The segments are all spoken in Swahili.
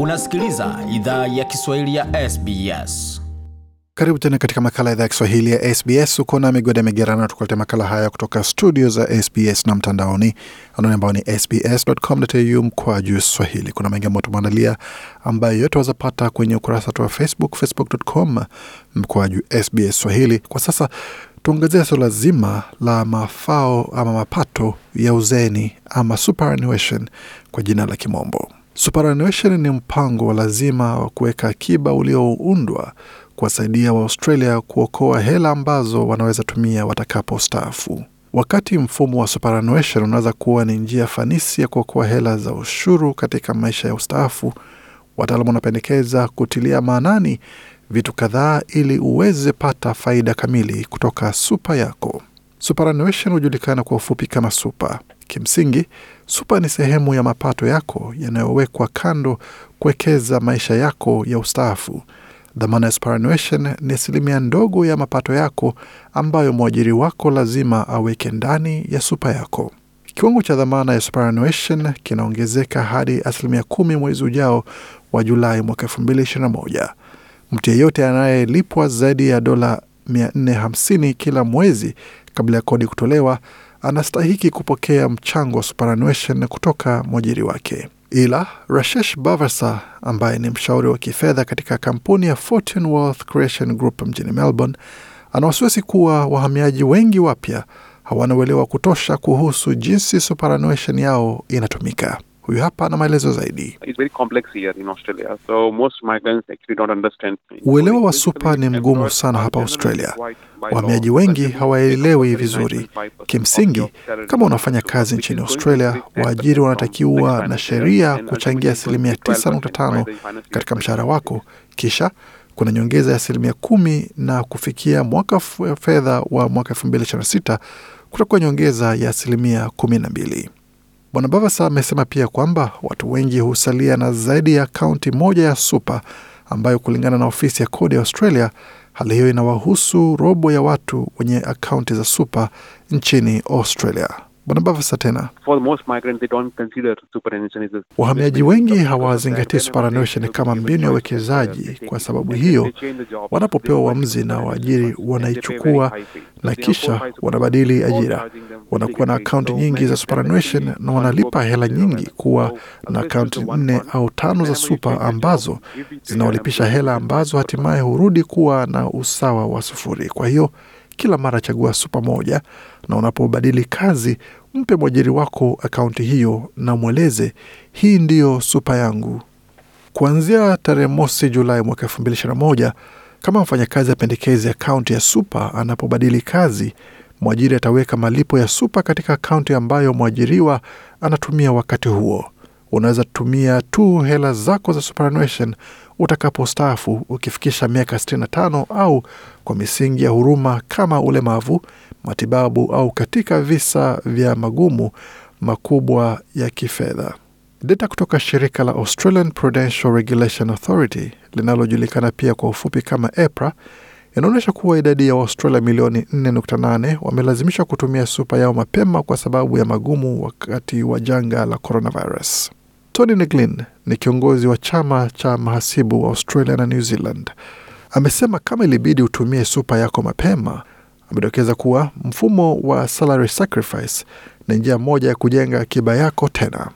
Unasikiliza idhaa ya Kiswahili ya SBS. Karibu tena katika makala ya idhaa ya Kiswahili ya SBS. Uko na migode migerano, tukuletea makala haya kutoka studio za SBS na mtandaoni anwani ambao ni sbs.com.au mkwa juu swahili. Kuna mengi ambayo tumeandalia ambayo yote wazapata kwenye ukurasa wetu wa Facebook, facebook.com mkwa juu SBS Swahili. Kwa sasa tuongezea suala zima la mafao ama mapato ya uzeni ama superannuation kwa jina la kimombo. Superannuation ni mpango wa lazima wa kuweka akiba ulioundwa kuwasaidia Waaustralia kuokoa hela ambazo wanaweza tumia watakapo staafu. Wakati mfumo wa superannuation unaweza kuwa ni njia fanisi ya kuokoa hela za ushuru katika maisha ya ustaafu, wataalamu wanapendekeza kutilia maanani vitu kadhaa ili uweze pata faida kamili kutoka supa yako. Superannuation hujulikana kwa ufupi kama supa. Kimsingi, supa ni sehemu ya mapato yako yanayowekwa kando kuwekeza maisha yako ya ustaafu. Dhamana ya superannuation ni asilimia ndogo ya mapato yako ambayo mwajiri wako lazima aweke ndani ya supa yako. Kiwango cha dhamana ya superannuation kinaongezeka hadi asilimia kumi mwezi ujao wa Julai mwaka elfu mbili ishirini na moja. Mtu yeyote anayelipwa zaidi ya dola 450 kila mwezi kabla ya kodi kutolewa anastahiki kupokea mchango wa superannuation kutoka mwajiri wake. Ila Rashesh Bavasa ambaye ni mshauri wa kifedha katika kampuni ya Fortune Wealth Creation Group mjini Melbourne ana wasiwasi kuwa wahamiaji wengi wapya hawana uelewa wa kutosha kuhusu jinsi superannuation yao inatumika. Huyu hapa na maelezo zaidi. Uelewa wa supa ni mgumu sana hapa Australia. Wahamiaji wengi hawaelewi vizuri. Kimsingi, kama unafanya kazi nchini Australia, waajiri wanatakiwa na sheria kuchangia asilimia 9.5 katika mshahara wako, kisha kuna nyongeza ya asilimia kumi na kufikia mwaka fedha wa mwaka 2026 kutakuwa nyongeza ya asilimia kumi na mbili. Bwana Bavasa amesema pia kwamba watu wengi husalia na zaidi ya kaunti moja ya supa ambayo kulingana na ofisi ya kodi ya Australia, hali hiyo inawahusu robo ya watu wenye akaunti za supa nchini Australia. Bwana Bavasa tena, wahamiaji wengi hawazingatii superannuation kama mbinu ya uwekezaji. Kwa sababu hiyo, wanapopewa uamuzi na waajiri wanaichukua na kisha wanabadili ajira, wanakuwa na akaunti nyingi za superannuation na wanalipa hela nyingi kuwa na akaunti nne au tano za supa ambazo zinawalipisha hela ambazo hatimaye hurudi kuwa na usawa wa sufuri. Kwa hiyo kila mara chagua supa moja, na unapobadili kazi mpe mwajiri wako akaunti hiyo na mweleze hii ndiyo supa yangu. Kuanzia tarehe mosi Julai mwaka elfu mbili ishirini na moja, kama mfanyakazi apendekezi akaunti ya supa anapobadili kazi, mwajiri ataweka malipo ya supa katika akaunti ambayo mwajiriwa anatumia wakati huo. Unaweza tumia tu hela zako za superannuation utakapostaafu ukifikisha miaka 65 au kwa misingi ya huruma kama ulemavu, matibabu au katika visa vya magumu makubwa ya kifedha. Data kutoka shirika la Australian Prudential Regulation Authority linalojulikana pia kwa ufupi kama EPRA inaonyesha kuwa idadi ya Waustralia milioni 4.8 wamelazimishwa kutumia supa yao mapema kwa sababu ya magumu wakati wa janga la coronavirus. Tony Neglin ni kiongozi wa chama cha mahasibu wa Australia na New Zealand. Amesema kama ilibidi utumie supa yako mapema, amedokeza kuwa mfumo wa salary sacrifice ni njia moja ya kujenga akiba yako tena.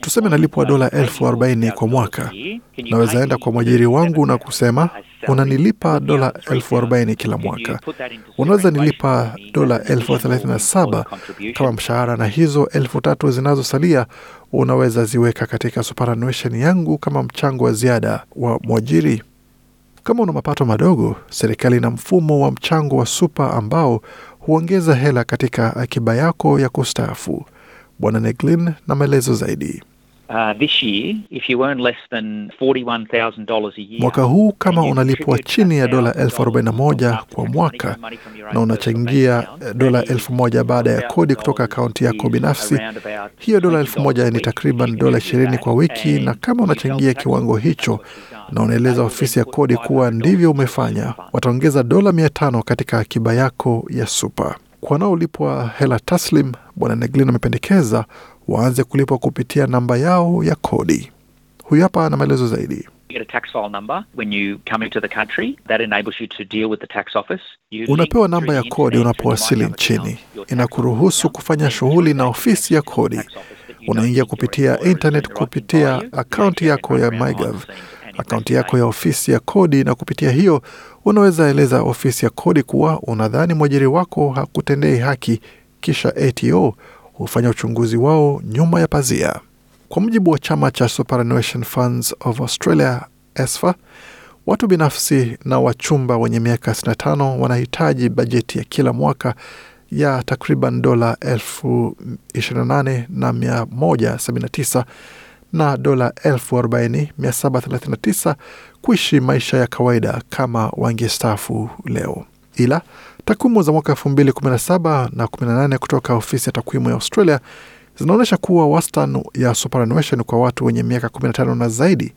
Tuseme nalipwa dola elfu arobaini kwa mwaka, naweza enda kwa mwajiri wangu na kusema unanilipa dola elfu arobaini kila mwaka, unaweza nilipa dola elfu thelathini na saba kama mshahara, na hizo elfu tatu zinazosalia unaweza ziweka katika superannuation yangu kama mchango wa ziada wa mwajiri. Kama una mapato madogo, serikali ina mfumo wa mchango wa supa ambao huongeza hela katika akiba yako ya kustaafu. Bwana Neglin na maelezo zaidi. Uh, this year, if you earn less than $41,000 a year, Mwaka huu kama unalipwa chini ya dola $1,000 elfu arobaini na moja kwa mwaka na unachangia dola elfu moja baada ya kodi kutoka akaunti yako binafsi, hiyo dola elfu moja ni takriban dola ishirini kwa wiki, na kama unachangia kiwango hicho na unaeleza ofisi ya kodi kuwa ndivyo umefanya, wataongeza dola mia tano katika akiba yako ya supa. Kwa wanaolipwa hela taslim, Bwana Neglin amependekeza waanze kulipwa kupitia namba yao ya kodi. Huyu hapa ana maelezo zaidi. Unapewa namba ya kodi unapowasili nchini. Inakuruhusu kufanya shughuli na ofisi ya kodi. Unaingia kupitia internet kupitia akaunti yako ya MyGov, akaunti yako ya ofisi ya kodi, na kupitia hiyo unaweza eleza ofisi ya kodi kuwa unadhani mwajiri wako hakutendei haki, kisha ATO hufanya uchunguzi wao nyuma ya pazia. Kwa mujibu wa chama cha Superannuation Funds of Australia ESFA, watu binafsi na wachumba wenye miaka 65 wanahitaji bajeti ya kila mwaka ya takriban dola elfu 28 na 179 na dola 40739 kuishi maisha ya kawaida kama wangestaafu leo. Ila takwimu za mwaka 2017 na 18 kutoka ofisi ya takwimu ya Australia zinaonyesha kuwa wastani ya superannuation kwa watu wenye miaka 15 na zaidi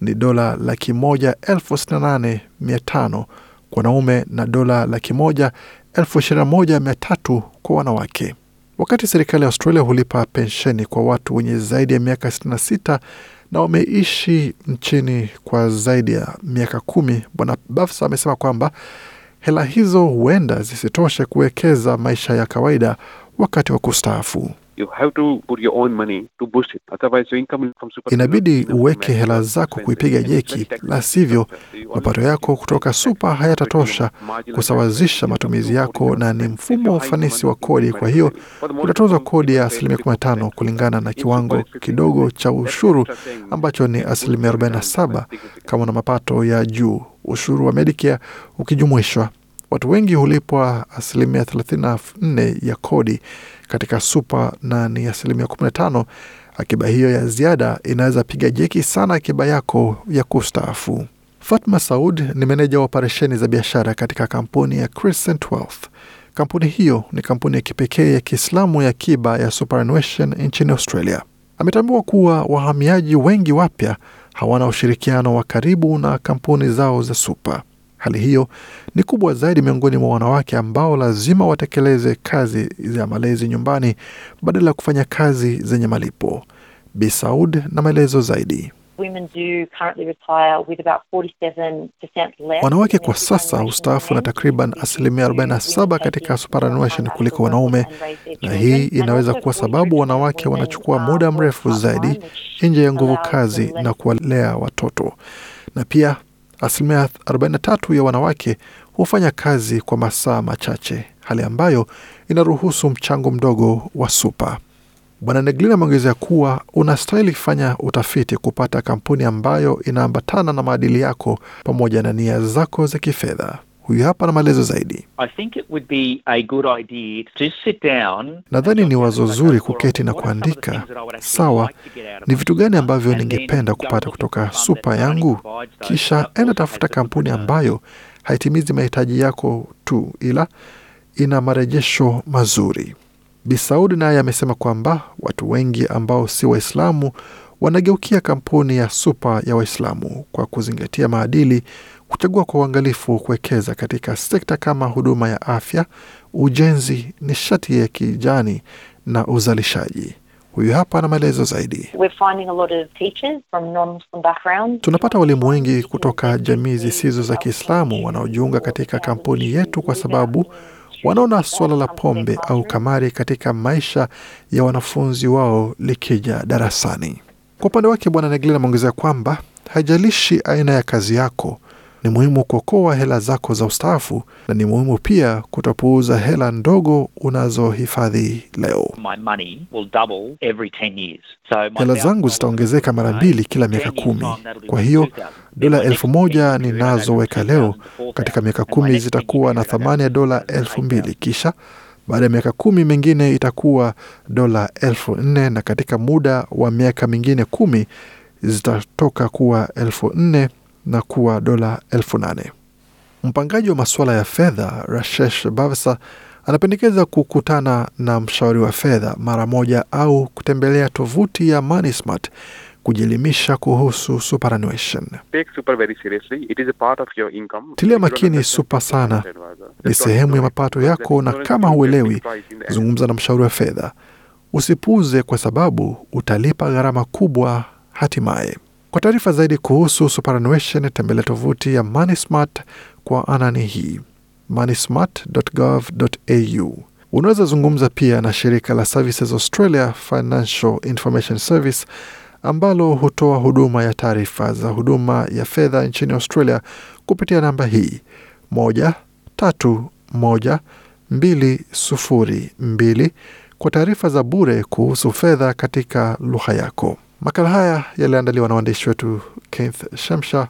ni dola laki moja elfu sitini na nane mia tano kwa wanaume na dola laki moja elfu ishirini na moja mia tatu kwa wanawake. Wakati serikali ya Australia hulipa pensheni kwa watu wenye zaidi ya miaka 66 na wameishi nchini kwa zaidi ya miaka kumi, Bwana Bafsa amesema kwamba hela hizo huenda zisitoshe kuwekeza maisha ya kawaida wakati wa kustaafu. You have to put your own money to boost it. Otherwise, your income from super Inabidi uweke hela zako kuipiga jeki, la sivyo mapato yako kutoka supa hayatatosha. kusawazisha matumizi yako, na ni mfumo wa ufanisi wa kodi. Kwa hiyo utatozwa kodi ya asilimia 15 kulingana na kiwango kidogo cha ushuru ambacho ni asilimia 47 kama na mapato ya juu, ushuru wa Medicare ukijumuishwa. Watu wengi hulipwa asilimia 34 ya kodi katika supa na ni asilimia 15. Akiba hiyo ya ziada inaweza piga jeki sana akiba yako ya kustaafu. Fatma Saud ni meneja wa operesheni za biashara katika kampuni ya Crescent Wealth. Kampuni hiyo ni kampuni ya kipekee ya Kiislamu ya akiba ya superannuation nchini Australia. Ametambua kuwa wahamiaji wengi wapya hawana ushirikiano wa karibu na kampuni zao za supa. Hali hiyo ni kubwa zaidi miongoni mwa wanawake ambao lazima watekeleze kazi za malezi nyumbani badala ya kufanya kazi zenye malipo. Bi Saud na maelezo zaidi. Women do currently retire with about 47% less. Wanawake kwa sasa hustaafu na takriban asilimia 47 katika superannuation kuliko wanaume, na hii inaweza kuwa sababu wanawake wanachukua muda mrefu zaidi nje ya nguvu kazi na kuwalea watoto, na pia asilimia 43 ya wanawake hufanya kazi kwa masaa machache, hali ambayo inaruhusu mchango mdogo wa supa. Bwana Neglin ameongezea kuwa unastahili fanya utafiti kupata kampuni ambayo inaambatana na maadili yako pamoja na nia zako za kifedha. Huyu hapa na maelezo zaidi. I think it would be a good idea to sit down. Nadhani ni wazo zuri kuketi na kuandika, sawa, ni vitu gani ambavyo ningependa kupata kutoka supa yangu, kisha enda tafuta kampuni ambayo haitimizi mahitaji yako tu, ila ina marejesho mazuri. Bisaudi naye amesema kwamba watu wengi ambao si Waislamu wanageukia kampuni ya supa ya Waislamu kwa kuzingatia maadili, kuchagua kwa uangalifu kuwekeza katika sekta kama huduma ya afya, ujenzi, nishati ya kijani na uzalishaji. Huyu hapa na maelezo zaidi. We're finding a lot of teachers from non-Muslim backgrounds. Tunapata walimu wengi kutoka jamii zisizo za Kiislamu wanaojiunga katika kampuni yetu kwa sababu wanaona suala la pombe au kamari katika maisha ya wanafunzi wao likija darasani. Kwa upande wake, Bwana Neglin ameongezea kwamba haijalishi aina ya kazi yako, ni muhimu kuokoa hela zako za ustaafu na ni muhimu pia kutopuuza hela ndogo unazohifadhi leo. My money will double every 10 years. So Hela zangu zitaongezeka mara mbili kila miaka 10 years kumi. Kwa hiyo 2,000. dola elfu moja ninazoweka leo katika miaka kumi zitakuwa na thamani ya dola 2,000, elfu mbili kisha baada ya miaka kumi mingine itakuwa dola elfu nne na katika muda wa miaka mingine kumi zitatoka kuwa elfu nne na kuwa dola elfu nane. Mpangaji wa masuala ya fedha Rashesh Bavsa anapendekeza kukutana na mshauri wa fedha mara moja au kutembelea tovuti ya MoneySmart kujielimisha kuhusu superannuation. Take super very seriously. It is a part of your income. Tilia makini super sana. Ni sehemu ya mapato yako, na kama huelewi, zungumza na mshauri wa fedha. Usipuuze kwa sababu utalipa gharama kubwa hatimaye. Kwa taarifa zaidi kuhusu superannuation, tembelea tovuti ya MoneySmart kwa anani hii moneysmart.gov.au. Unaweza zungumza pia na shirika la Services Australia Financial Information Service ambalo hutoa huduma ya taarifa za huduma ya fedha nchini Australia kupitia namba hii moja tatu moja mbili sufuri mbili kwa taarifa za bure kuhusu fedha katika lugha yako. Makala haya yaliandaliwa na waandishi wetu Keith Shemsha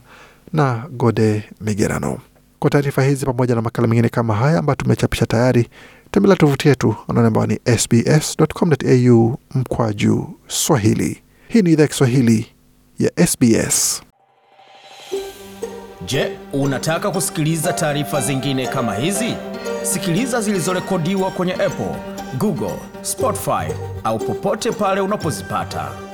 na Gode Migerano. Kwa taarifa hizi pamoja na makala mengine kama haya ambayo tumechapisha tayari, tembelea tovuti yetu anaone ambao ni sbs.com.au mkwaju Swahili. Hii ni idhaa ya Kiswahili ya SBS. Je, unataka kusikiliza taarifa zingine kama hizi? Sikiliza zilizorekodiwa kwenye Apple, Google, Spotify au popote pale unapozipata.